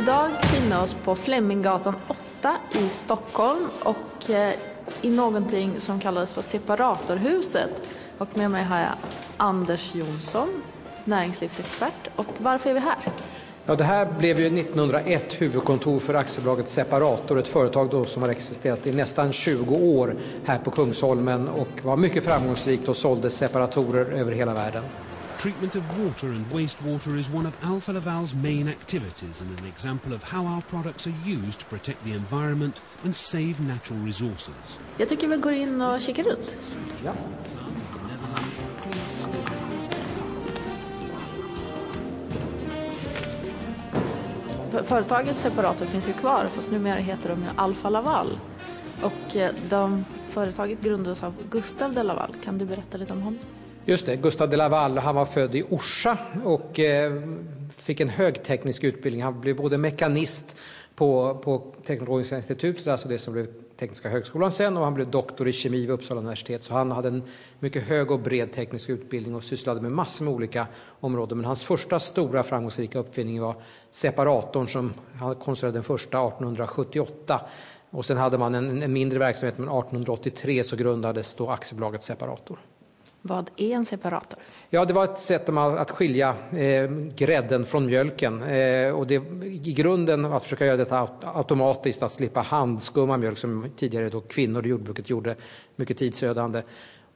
Idag befinner vi oss på Fleminggatan 8 i Stockholm och eh, i någonting som kallades för Separatorhuset. Och med mig har jag Anders Jonsson, näringslivsexpert. Och varför är vi här? Ja, det här blev ju 1901 huvudkontor för aktiebolaget Separator, ett företag då som har existerat i nästan 20 år här på Kungsholmen och var mycket framgångsrikt och sålde separatorer över hela världen. Treatment of water and wastewater is one of Alfa Laval's main activities and an example of how our products are used to protect the environment and save natural resources. Jag tycker vi går in och kikar runt. Ja. Företaget Separator finns ju kvar fast numera heter de ju Alfa Laval. Och eh, de, företaget grundades av Gustav de Laval. Kan du berätta lite om honom? Just det, Gustav de Laval han var född i Orsa och eh, fick en högteknisk utbildning. Han blev både mekanist på, på Teknologiska institutet, alltså det som blev Tekniska högskolan sen och han blev doktor i kemi vid Uppsala universitet. Så han hade en mycket hög och bred teknisk utbildning och sysslade med massor med olika områden. Men hans första stora framgångsrika uppfinning var separatorn som han konstruerade den första 1878. Och sen hade man en, en mindre verksamhet men 1883 så grundades då aktiebolaget Separator. Vad är en separator? Ja, det var ett sätt att skilja eh, grädden från mjölken. Eh, och det, I grunden att försöka göra detta automatiskt, att slippa handskumma mjölk som tidigare då kvinnor i jordbruket gjorde, mycket tidsödande.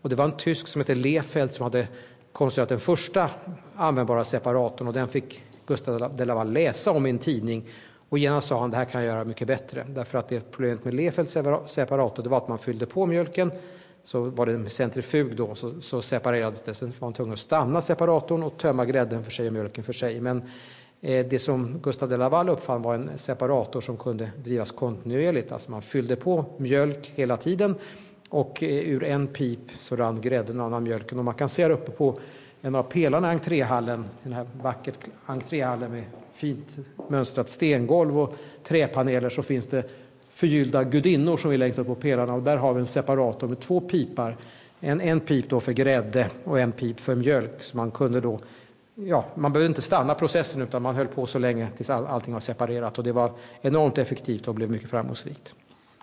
Och det var en tysk som hette Lefeld som hade konstruerat den första användbara separatorn och den fick Gustav de Laval läsa om i en tidning. Och genast sa han det här kan jag göra mycket bättre. Därför att det problemet med Lefelds separator det var att man fyllde på mjölken så var det en centrifug då så, så separerades det. Sen var man tvungen att stanna separatorn och tömma grädden för sig och mjölken för sig. Men eh, det som Gustav de Laval uppfann var en separator som kunde drivas kontinuerligt. Alltså man fyllde på mjölk hela tiden och eh, ur en pip så rann grädden och annan mjölken. Och man kan se här uppe på en av pelarna i entréhallen, den här vackert entréhallen med fint mönstrat stengolv och träpaneler så finns det förgyllda gudinnor som är längst upp på pelarna och där har vi en separator med två pipar. En, en pip då för grädde och en pip för mjölk. Så man kunde då, ja, man behövde inte stanna processen utan man höll på så länge tills all, allting var separerat och det var enormt effektivt och blev mycket framgångsrikt.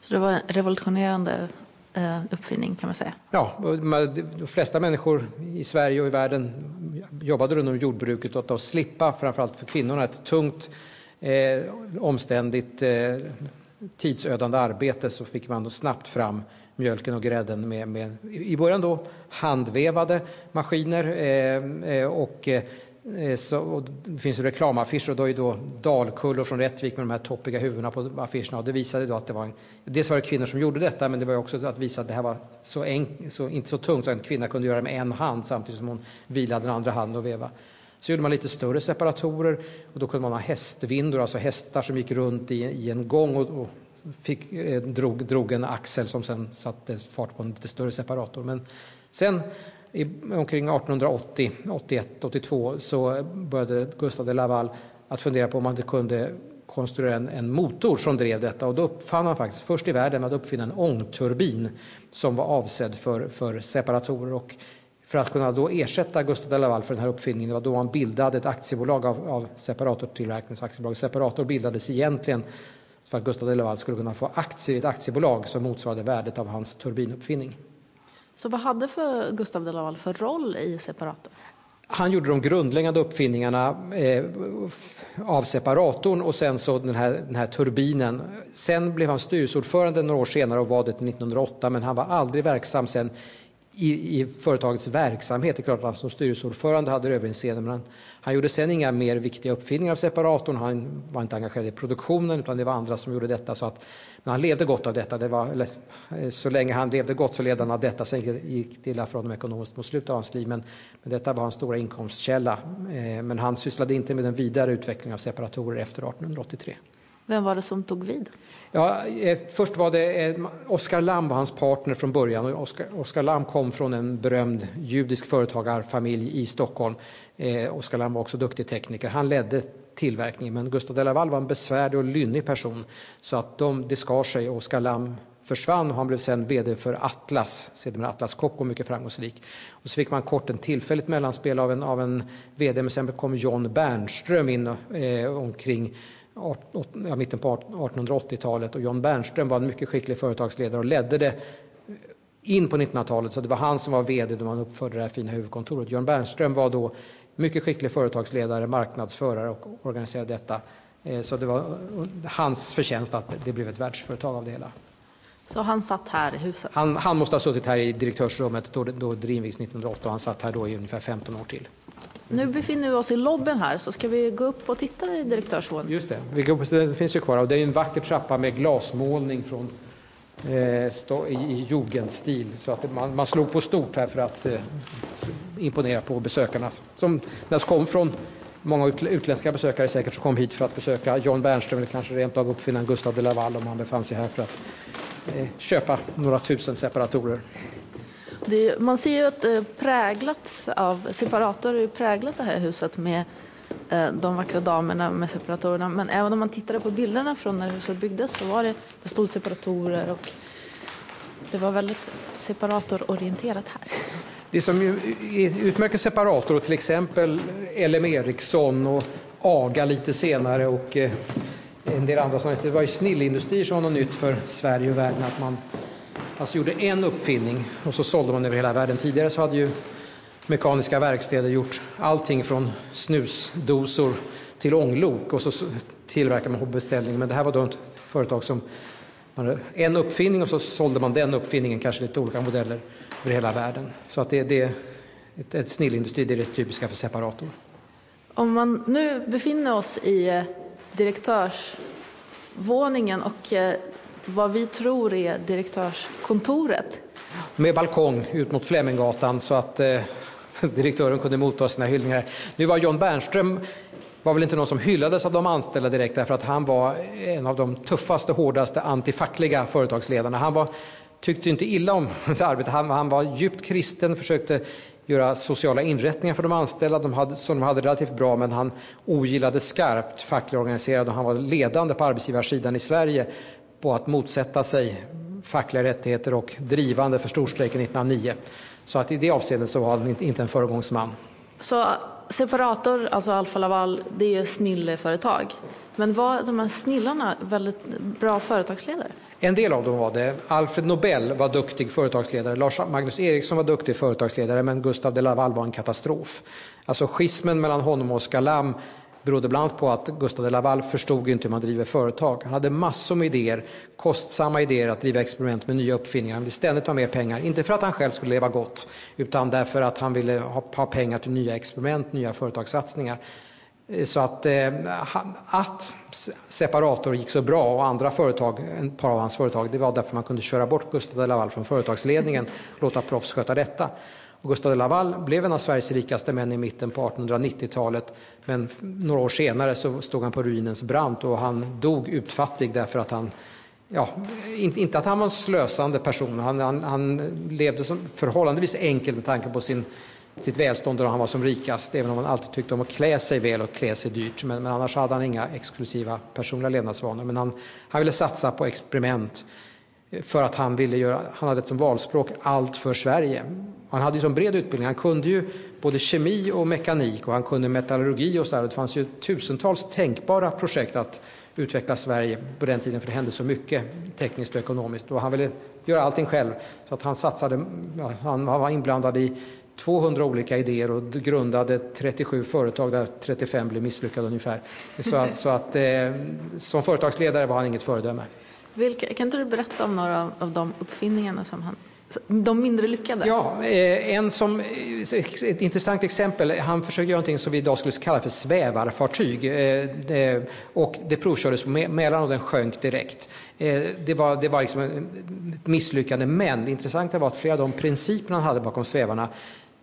Så det var en revolutionerande eh, uppfinning kan man säga? Ja, de flesta människor i Sverige och i världen jobbade inom jordbruket och att slippa, framförallt för kvinnorna, ett tungt, eh, omständigt eh, tidsödande arbete så fick man då snabbt fram mjölken och grädden med, med i början då handvevade maskiner eh, eh och eh, så, och det finns reklamaffischer och då är då Dalkullor från Rättvik med de här toppiga huvudena på affischerna. Och det visade då att det var, en, dels var det kvinnor som gjorde detta men det var också att visa att det här var så, enk, så inte så tungt så en kvinna kunde göra det med en hand samtidigt som hon vilade den andra handen och veva. Så gjorde man lite större separatorer och då kunde man ha hästvindor, alltså hästar som gick runt i, i en gång och, och fick, eh, drog, drog en axel som sen satte fart på en lite större separator. Men sen i, omkring 1880, 81, 82 så började Gustav de Laval att fundera på om man inte kunde konstruera en, en, motor som drev detta och då uppfann han, faktiskt först i världen att uppfinna en ångturbin som var avsedd för, för separatorer och för att kunna då ersätta Gustav de Laval för den här uppfinningen. Det var då man bildade ett aktiebolag av, av separatortillverkningsaktiebolaget. Separator bildades egentligen för att Gustav de Laval skulle kunna få aktier i ett aktiebolag som motsvarade värdet av hans turbinuppfinning. Så vad hade för Gustav de Laval för roll i separator? Han gjorde de grundläggande uppfinningarna eh, av separatorn och sen så den här, den här turbinen. Sen blev han styrelseordförande några år senare och var det till 1908 men han var aldrig verksam sen i, i företagets verksamhet. Det är klart att han som styrelseordförande hade överinseende men han, han gjorde sen inga mer viktiga uppfinningar av separatorn. Han var inte engagerad i produktionen utan det var andra som gjorde detta. Så att, men han levde gott av detta. Det var, eller, eh, så länge han levde gott så levde han av detta. Sen gick det illa för honom ekonomiskt mot slutet av hans liv. Men, men detta var hans stora inkomstkälla. Eh, men han sysslade inte med den vidare utvecklingen av separatorer efter 1883. Vem var det som tog vid? Ja, eh, först var det eh, Oskar Lam var hans partner från början. Oskar, Oskar Lam kom från en berömd judisk företagarfamilj i Stockholm. Eh, Oskar Lam var också duktig tekniker. Han ledde tillverkningen men Gustav de Laval var en besvärlig och lynnig person så att de, det skar sig Oskar Lam försvann och han blev sen vd för Atlas, sedermera Atlas Copco, mycket framgångsrik. Och så fick man kort en tillfälligt mellanspel av en, av en vd men sen kom John Bernström in eh, omkring mitten på 1880-talet och John Bernström var en mycket skicklig företagsledare och ledde det in på 1900-talet. Så det var han som var VD då man uppförde det här fina huvudkontoret. John Bernström var då mycket skicklig företagsledare, marknadsförare och organiserade detta. Eh, så det var hans förtjänst att det blev ett världsföretag av det hela. Så han satt här i huset? Han, han måste ha suttit här i direktörsrummet då, då det invigs 1908 och han satt här då i ungefär 15 år till. Nu befinner vi oss i lobbyn här, så ska vi gå upp och titta i direktörsvåningen? Just det, vi går upp, den finns ju kvar och det är en vacker trappa med glasmålning från eh, stå, i, i jugendstil. Så att man, man slog på stort här för att eh, imponera på besökarna som kom från Många utländska besökare säkert som kom hit för att besöka John Bernström eller kanske rent av uppfinnaren Gustav de Laval om han befann sig här för att eh, köpa några tusen separatorer. Det, man ser ju att det präglats av separator, är präglat det här huset med eh, de vackra damerna med separatorerna. Men även om man tittade på bilderna från när huset byggdes så var det, det stod separatorer och det var väldigt separatororienterat här. Det som utmärker separator, till exempel LM Ericsson och AGA lite senare och eh, en del andra sådana, det var ju snillindustrier som var något nytt för Sverige och världen att man alltså gjorde en uppfinning och så sålde man över hela världen. Tidigare så hade ju mekaniska verkstäder gjort allting från snusdosor till ånglok och så tillverkade man på beställning. Men det här var då ett företag som man hade en uppfinning och så sålde man den uppfinningen, kanske lite olika modeller över hela världen. Så att det, det ett, ett snillindustri, det är det typiska för separator. Om man nu befinner oss i eh, direktörsvåningen och eh, vad vi tror är direktörskontoret. Med balkong ut mot Fleminggatan så att eh, direktören kunde motta sina hyllningar. Nu var John Bernström var väl inte någon som hyllades av de anställda direkt därför att han var en av de tuffaste, hårdaste antifackliga företagsledarna. Han var, tyckte inte illa om sitt arbete. Han, han var djupt kristen, försökte göra sociala inrättningar för de anställda de hade, som de hade relativt bra men han ogillade skarpt fackliga organiserad och han var ledande på arbetsgivarsidan i Sverige på att motsätta sig fackliga rättigheter och drivande för storstrejken 1909. Så att i det avseendet så var han inte en föregångsman. Så Separator, alltså Alfa Laval, det är ju snilleföretag. Men var de här snillarna väldigt bra företagsledare? En del av dem var det. Alfred Nobel var duktig företagsledare. Lars Magnus Eriksson var duktig företagsledare men Gustav de Laval var en katastrof. Alltså schismen mellan honom och Oskar Lamm berodde bland annat på att Gustav de Laval förstod inte hur man driver företag. Han hade massor med idéer, kostsamma idéer att driva experiment med nya uppfinningar. Han ville ständigt ha mer pengar, inte för att han själv skulle leva gott utan därför att han ville ha, ha pengar till nya experiment, nya företagssatsningar. Eh, så att, eh, att Separator gick så bra och andra företag, ett par av hans företag, det var därför man kunde köra bort Gustav de Laval från företagsledningen och låta proffs sköta detta. Och Gustav de Laval blev en av Sveriges rikaste män i mitten på 1890-talet men några år senare så stod han på ruinens brant och han dog utfattig därför att han Ja, inte, att han var en slösande person, han, han, han levde som förhållandevis enkelt med tanke på sin, sitt välstånd då han var som rikast, även om han alltid tyckte om att klä sig väl och klä sig dyrt. Men, men annars hade han inga exklusiva personliga levnadsvanor. Men han, han ville satsa på experiment för att han ville göra, han hade som valspråk, allt för Sverige. Han hade ju som bred utbildning, han kunde ju både kemi och mekanik och han kunde metallurgi och sådär. Det fanns ju tusentals tänkbara projekt att utveckla Sverige på den tiden för det hände så mycket tekniskt och ekonomiskt och han ville göra allting själv. Så att han satsade, han var inblandad i 200 olika idéer och grundade 37 företag där 35 blev misslyckade ungefär. Så att, så att eh, som företagsledare var han inget föredöme. Vilka, kan inte du berätta om några av de uppfinningarna som han de mindre lyckade? Ja, eh, en som, eh, ett intressant exempel. Han försökte göra någonting som vi idag skulle kalla för svävarfartyg. Eh, och det provkördes på Mälaren och den sjönk direkt. Det var, det var liksom ett misslyckande. Men det intressanta var att flera av de principer han hade bakom svävarna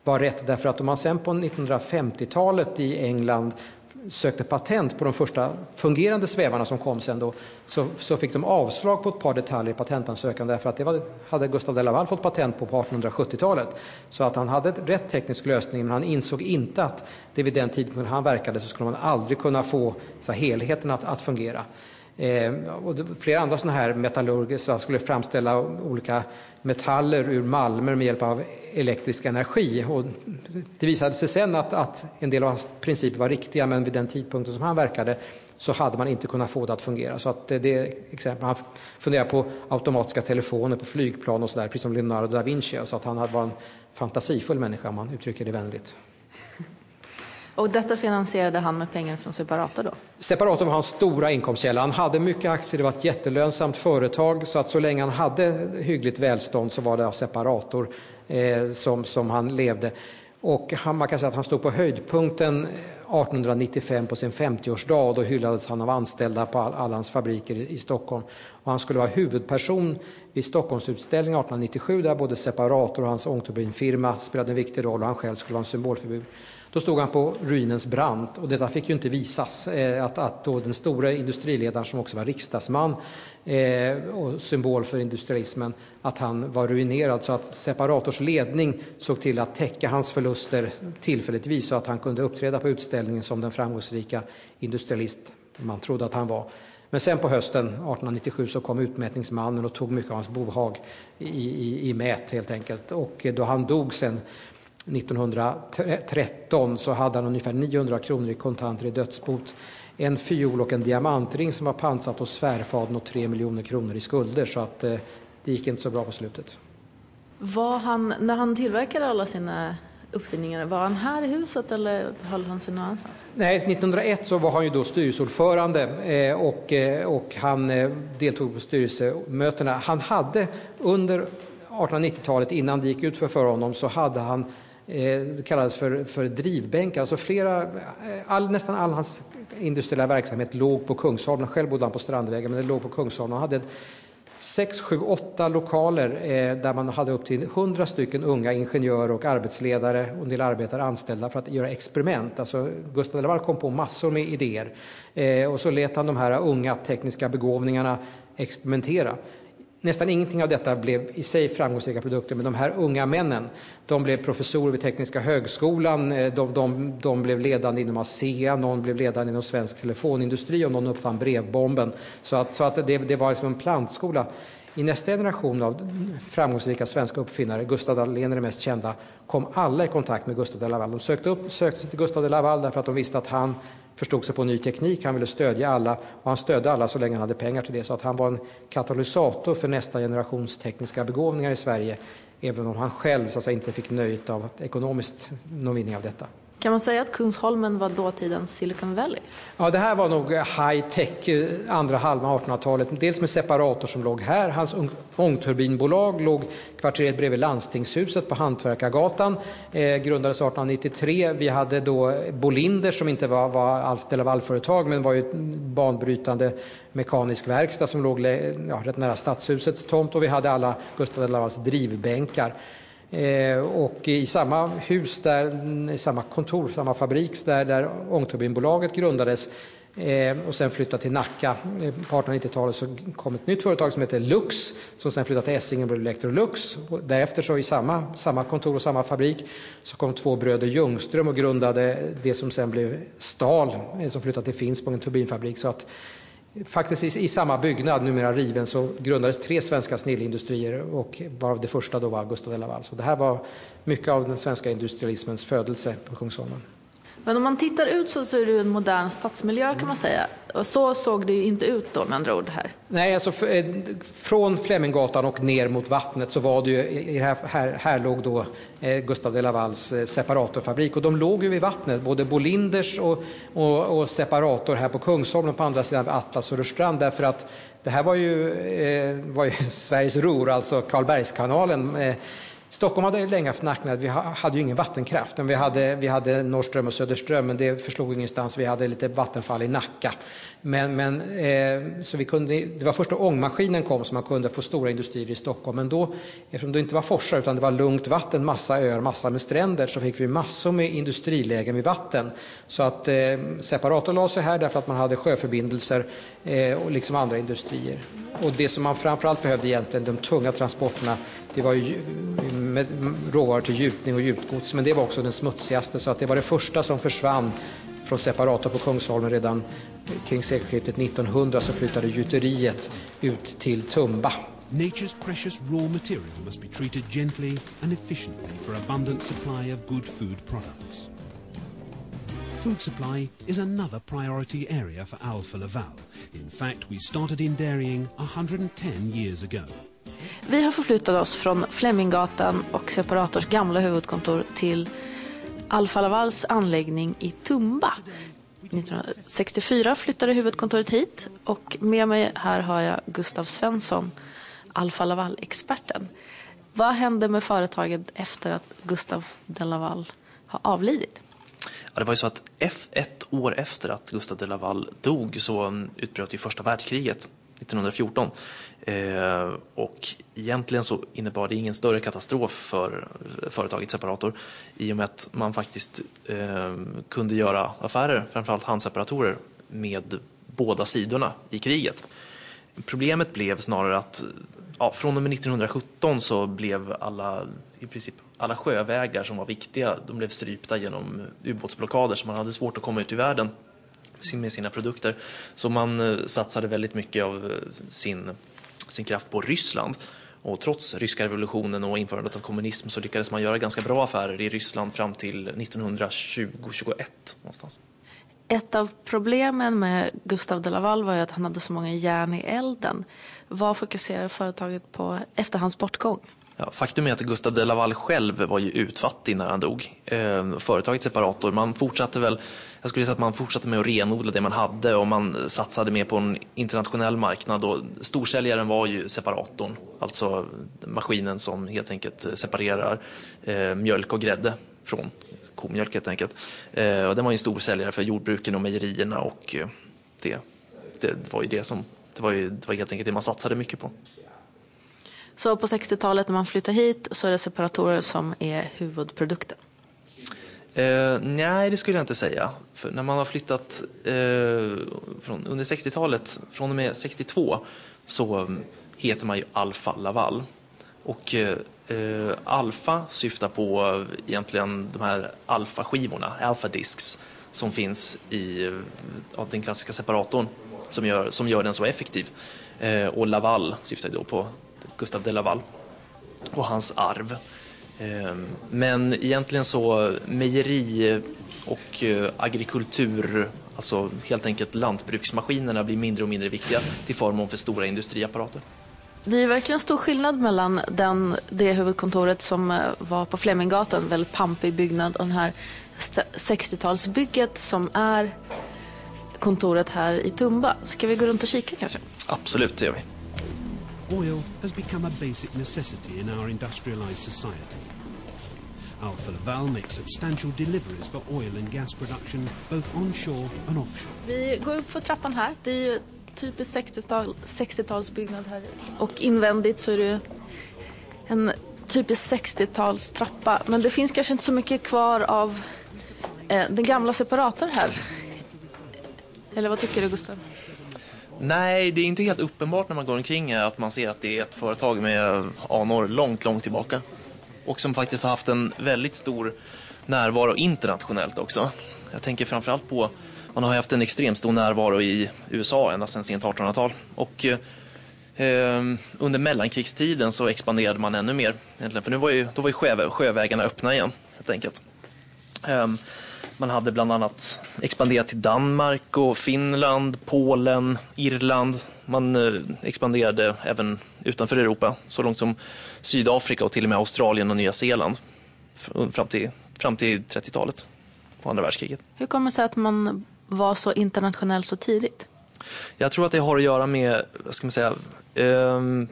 var rätt därför att om man sen på 1950-talet i England sökte patent på de första fungerande svävarna som kom sen då, så, så fick de avslag på ett par detaljer i patentansökan därför att det var, hade Gustav de Laval fått patent på på 1870-talet. Så att han hade rätt teknisk lösning men han insåg inte att det vid den tidpunkten han verkade så skulle man aldrig kunna få så här, helheten att, att fungera. Eh, och flera andra sådana här metallurger skulle framställa olika metaller ur malmer med hjälp av elektrisk energi. Och det visade sig sen att, att en del av hans principer var riktiga men vid den tidpunkten som han verkade så hade man inte kunnat få det att fungera. Så att eh, det det exempel. Han funderade på automatiska telefoner på flygplan och sådär, precis som Leonardo da Vinci. Så att han var en fantasifull människa om man uttrycker det vänligt. Och detta finansierade han med pengar från Separator då? Separator var hans stora inkomstkälla. Han hade mycket aktier, det var ett jättelönsamt företag så att så länge han hade hyggligt välstånd så var det av Separator eh, som, som han levde. Och han, man kan säga att han stod på höjdpunkten 1895 på sin 50-årsdag. Då hyllades han av anställda på all, alla hans fabriker i, i, Stockholm. Och han skulle vara huvudperson vid Stockholmsutställningen 1897 där både Separator och hans ångturbinfirma spelade en viktig roll och han själv skulle vara en symbolfigur. Då stod han på ruinens brant och detta fick ju inte visas. Eh, att, att då den stora industriledaren som också var riksdagsman eh, och symbol för industrialismen, att han var ruinerad så att Separators ledning såg till att täcka hans förluster tillfälligtvis så att han kunde uppträda på utställningen som den framgångsrika industrialist man trodde att han var. Men sen på hösten 1897 så kom utmätningsmannen och tog mycket av hans bohag i, i, i mät helt enkelt. Och eh, då han dog sen 1913 så hade han ungefär 900 kronor i kontanter i dödsbot, en fiol och en diamantring som var pantsatt hos svärfadern och 3 miljoner kronor i skulder. Så att eh, det gick inte så bra på slutet. Var han, när han tillverkade alla sina uppfinningar, var han här i huset eller höll han sig någon annanstans? Nej, 1901 så var han ju då styrelseordförande eh, och, eh, och han deltog på styrelsemötena. Han hade under 1890-talet, innan det gick ut för, för honom, så hade han Eh, Eh, det kallades för, för drivbänkar. Alltså flera, eh, all, nästan all hans industriella verksamhet låg på Kungsholmen. Själv bodde han på Strandvägen, men det låg på Kungsholmen. Han hade sex, sju, åtta lokaler eh, där man hade upp till hundra stycken unga ingenjörer och arbetsledare och en del arbetare anställda för att göra experiment. Alltså, Gustav Laval kom på massor med idéer eh, och så lät han de här unga tekniska begåvningarna experimentera. Nästan ingenting av detta blev i sig framgångsrika produkter, men de här unga männen, de blev professorer vid Tekniska högskolan, eh, de, de, de blev ledande inom ASEA, någon blev ledande inom svensk telefonindustri och någon uppfann brevbomben. Så att, så att det, det var liksom en plantskola. I nästa generation av framgångsrika svenska uppfinnare, Gustav Dahlén är den mest kända, kom alla i kontakt med Gustav de Laval. De sökte, upp, sökte sig till Gustav de Laval därför att de visste att han förstod sig på ny teknik, han ville stödja alla och han stödde alla så länge han hade pengar till det. Så att han var en katalysator för nästa generations tekniska begåvningar i Sverige, även om han själv så att säga, inte fick nöjet av att ekonomiskt nå vinning av detta. Kan man säga att Kungsholmen var dåtidens Silicon Valley? Ja, det här var nog eh, high tech eh, andra halvan av 1800-talet. Dels med separator som låg här. Hans ångturbinbolag låg kvarteret bredvid landstingshuset på Hantverkargatan. Eh, grundades 1893. Vi hade då Bolinder som inte var, var alls del av allföretag men var ju ett banbrytande mekanisk verkstad som låg ja, rätt nära stadshusets tomt och vi hade alla Gustav Delavals drivbänkar. Eh, och i samma hus, där, i samma kontor, samma fabrik där, där Ångturbinbolaget grundades eh, och sen flyttade till Nacka. Eh, på 1890-talet så kom ett nytt företag som heter Lux som sen flyttade till Essingen och blev Electrolux. Och därefter så i samma, samma kontor och samma fabrik så kom två bröder Ljungström och grundade det som sen blev Stal som flyttade till Finspång, en turbinfabrik. Så att Faktiskt i, i, samma byggnad, numera riven, så grundades tre svenska snillindustrier och varav det första då var Gustav de Laval. Så det här var mycket av den svenska industrialismens födelse på Kungsholmen. Men om man tittar ut så ser det en modern stadsmiljö kan man säga. Och så såg det ju inte ut då med andra ord här. Nej, alltså eh, från Fleminggatan och ner mot vattnet så var det ju, här, här, här låg då eh, Gustav de Lavals eh, separatorfabrik och de låg ju vid vattnet, både Bolinders och, och, och separator här på Kungsholmen på andra sidan Atlas Söderstrand därför att det här var ju, var ju Sveriges ror, alltså Karlbergskanalen. Stockholm hade länge haft nackdelen vi hade ju ingen vattenkraft. Vi hade, vi hade Norrström och Söderström, men det förslog ingenstans. Vi hade lite vattenfall i Nacka. Men, men, eh, så vi kunde, det var först då ångmaskinen kom som man kunde få stora industrier i Stockholm. Men då, eftersom det inte var forsar utan det var lugnt vatten, massa öar, massa med stränder, så fick vi massor med industrilägen vid vatten. Så att eh, separator la sig här därför att man hade sjöförbindelser eh, och liksom andra industrier. Och det som man framförallt behövde egentligen, de tunga transporterna, det var ju råvaror till gjutning och gjutgods. Men det var också den smutsigaste så att det var det första som försvann från separator på Kungsholmen redan kring sekelskiftet 1900 så flyttade gjuteriet ut till Tumba. Nature's precious raw material must be treated gently and efficiently for abundant supply of good food products. Food supply is another priority area for Alfa Laval. In fact, we started in dairying 110 years ago. Vi har förflyttat oss från Fleminggatan och Separators gamla huvudkontor till Alfa Lavals anläggning i Tumba. 1964 flyttade huvudkontoret hit och med mig här har jag Gustav Svensson, Alfa Laval-experten. Vad hände med företaget efter att Gustav de Laval har avlidit? Ja, det var ju så att ett år efter att Gustav de Laval dog så utbröt ju första världskriget 1914. Eh, och egentligen så innebar det ingen större katastrof för företaget Separator i och med att man faktiskt eh, kunde göra affärer, framförallt handseparatorer, med båda sidorna i kriget. Problemet blev snarare att ja, från och med 1917 så blev alla, i princip alla sjövägar som var viktiga, de blev strypta genom ubåtsblockader så man hade svårt att komma ut i världen med sina produkter. Så man eh, satsade väldigt mycket av eh, sin, sin kraft på Ryssland. Och trots ryska revolutionen och införandet av kommunism så lyckades man göra ganska bra affärer i Ryssland fram till 1920-21 någonstans. Ett av problemen med Gustav de Laval var ju att han hade så många järn i elden. Vad fokuserar företaget på efter hans bortgång? Ja, faktum är att Gustav de Laval själv var ju utfattig när han dog. Eh, företaget Separator, man fortsatte väl, jag skulle säga att man fortsatte med att renodla det man hade och man satsade mer på en internationell marknad och storsäljaren var ju separatorn, alltså maskinen som helt enkelt separerar eh, mjölk och grädde från komjölk helt enkelt. Eh, och den var ju en stor säljare för jordbruken och mejerierna och eh, det, det var ju det som, det var ju det var helt enkelt det man satsade mycket på. Så på 60-talet när man flyttar hit så är det separatorer som är huvudprodukten? Eh, nej, det skulle jag inte säga. För när man har flyttat eh, från, under 60-talet, från och med 62, så heter man ju Alfa Laval. Och eh, eh Alfa syftar på egentligen de här Alfa-skivorna, Alfa Discs, som finns i eh, ja, den klassiska separatorn som gör, som gör den så effektiv. Eh, och Laval syftar då på Gustav de Laval och hans arv. Ehm, men egentligen så mejeri och eh, agrikultur, alltså helt enkelt lantbruksmaskinerna blir mindre och mindre viktiga till förmån för stora industriapparater. Det är verkligen stor skillnad mellan den, det huvudkontoret som eh, var på Fleminggatan, väldigt pampig byggnad, och den här 60-talsbygget som är kontoret här i Tumba. Ska vi gå runt och kika kanske? Absolut, det gör vi. Oil has become a basic necessity in our industrialized society. Alfa Laval makes substantial deliveries for oil and gas production both onshore and offshore. Vi går upp för trappan här. Det är ju typisk 60-talsbyggnad här. Och invändigt så är det en typisk 60-talstrappa. Men det finns kanske inte så mycket kvar av eh, den gamla separator här. Eller vad tycker du Gustav? Nej, det är inte helt uppenbart när man går omkring här att man ser att det är ett företag med anor långt, långt tillbaka. Och som faktiskt har haft en väldigt stor närvaro internationellt också. Jag tänker framförallt på, man har haft en extremt stor närvaro i USA ända sedan sent 1800-tal. Och eh, under mellankrigstiden så expanderade man ännu mer. Egentligen, för nu var ju, då var ju sjö, sjövägarna öppna igen, helt enkelt. Eh, man hade bland annat expanderat till Danmark och Finland, Polen, Irland. Man eh, expanderade även utanför Europa, så långt som Sydafrika och till och med Australien och Nya Zeeland fram till, fram till 30-talet på andra världskriget. Hur kommer det sig att man var så internationell så tidigt? Jag tror att det har att göra med, vad ska man säga, um,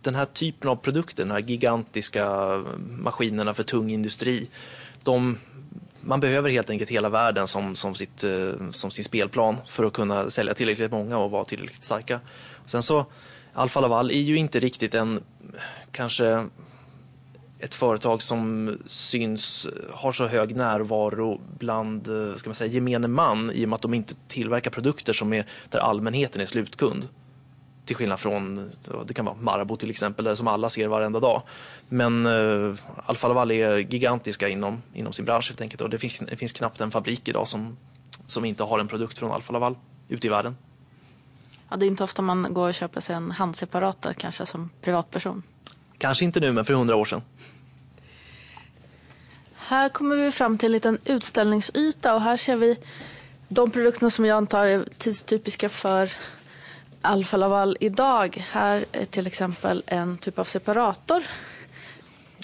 den här typen av produkter, de här gigantiska maskinerna för tung industri, de man behöver helt enkelt hela världen som, som, sitt, eh, som sin spelplan för att kunna sälja tillräckligt många och vara tillräckligt starka. Sen så, Alfa Laval är ju inte riktigt en, kanske ett företag som syns, har så hög närvaro bland eh, ska man säga, gemene man i och med att de inte tillverkar produkter som är där allmänheten är slutkund. Till skillnad från, det kan vara Marabou till exempel, där som alla ser varenda dag. Men uh, Alfa Laval är gigantiska inom, inom sin bransch helt enkelt och det finns, det finns knappt en fabrik idag som, som inte har en produkt från Alfa Laval ute i världen. Ja, det är inte ofta man går och köper sig en handseparator kanske som privatperson. Kanske inte nu, men för hundra år sedan. Här kommer vi fram till en liten utställningsyta och här ser vi de produkterna som jag antar är tidstypiska för Alfa Laval idag. Här är till exempel en typ av separator.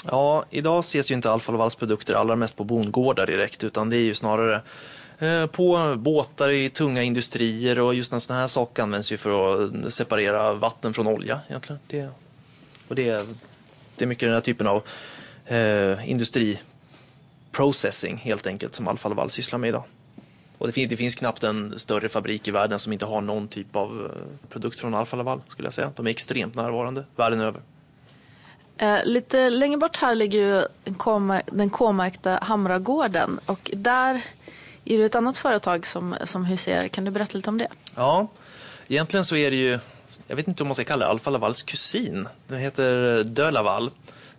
Ja, idag ses ju inte Alfa Lavals produkter allra mest på bondgårdar direkt utan det är ju snarare eh, på båtar i tunga industrier och just en sån här sak används ju för att eh, separera vatten från olja egentligen. Det, och det, det är mycket den här typen av eh, industriprocessing helt enkelt som Alfa Laval sysslar med idag. Och det finns, det finns knappt en större fabrik i världen som inte har någon typ av eh, produkt från Alfa Laval skulle jag säga. De är extremt närvarande världen över. Eh, lite längre bort här ligger ju den K-märkta Hamragården och där är det ett annat företag som, som huserar. Kan du berätta lite om det? Ja, egentligen så är det ju, jag vet inte om man ska kalla det Alfa Lavals kusin. Den heter De Laval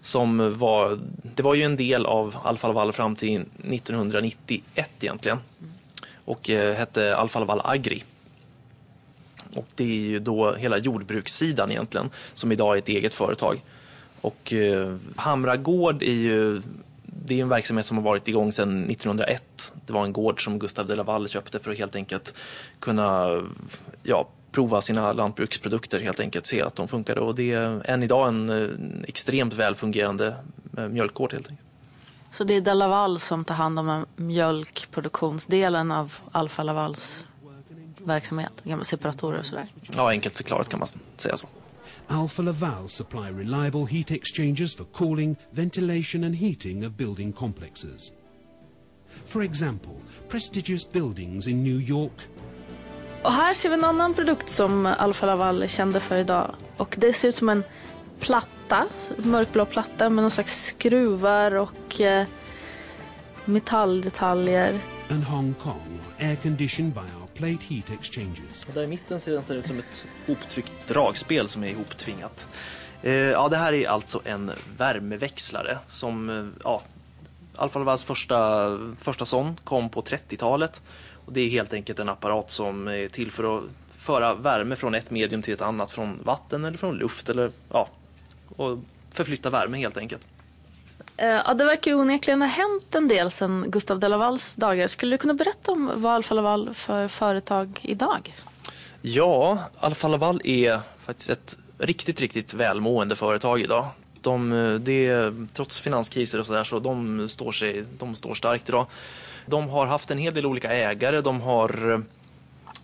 som var, det var ju en del av Alfa Laval fram till 1991 egentligen och eh, hette Alfa Laval Agri. Och det är ju då hela jordbrukssidan egentligen som idag är ett eget företag. Och eh, Hamra gård är ju det är en verksamhet som har varit igång sedan 1901. Det var en gård som Gustav de Laval köpte för att helt enkelt kunna ja, prova sina lantbruksprodukter helt enkelt, se att de funkade. Och det är än idag en, en extremt välfungerande eh, mjölkgård helt enkelt. Så det är de Laval som tar hand om mjölkproduktionsdelen av Alfa Lavals verksamhet, gamla separatorer och sådär? Ja, enkelt förklarat kan man säga så. Alfa Laval supply reliable heat exchangers for cooling, ventilation and heating of building complexes. For example, prestigious buildings in New York. Och här ser vi en annan produkt som Alfa Laval är kända för idag. Och det ser ut som en platta, mörkblå platta med någon slags skruvar och eh, metalldetaljer. And Hong Kong, air conditioned by our plate heat exchangers. Och där i mitten ser den ut som ett hoptryckt dragspel som är ihoptvingat. Eh, ja, det här är alltså en värmeväxlare som, eh, ja, Alfa Lavals första, första sån kom på 30-talet. Och det är helt enkelt en apparat som är till för att föra värme från ett medium till ett annat, från vatten eller från luft eller ja, och förflytta värme helt enkelt. Eh, ja, det verkar ju onekligen ha hänt en del sedan Gustav de Lavals dagar. Skulle du kunna berätta om vad Alfa Laval för företag idag? Ja, Alfa Laval är faktiskt ett riktigt, riktigt välmående företag idag. De, det, trots finanskriser och sådär så de står, sig, de står starkt idag. De har haft en hel del olika ägare. De har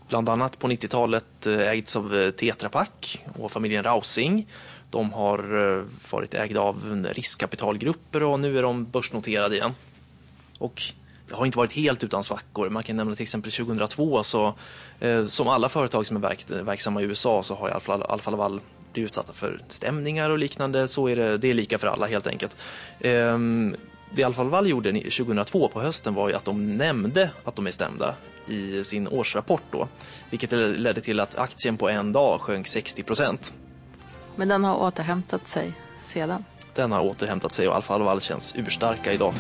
bland annat på 90-talet ägts av Tetra Pak och familjen Rausing. De har eh, varit ägda av riskkapitalgrupper och nu är de börsnoterade igen. Och det har inte varit helt utan svackor. Man kan nämna till exempel 2002 så eh, som alla företag som är verk, verksamma i USA så har Alfa, Alfa Laval blivit utsatta för stämningar och liknande. Så är det, det är lika för alla helt enkelt. Eh, det Alfa Laval gjorde 2002 på hösten var ju att de nämnde att de är stämda i sin årsrapport då. Vilket ledde till att aktien på en dag sjönk 60 procent. Men den har återhämtat sig sedan? Den har återhämtat sig och Alfa Laval känns urstarka idag.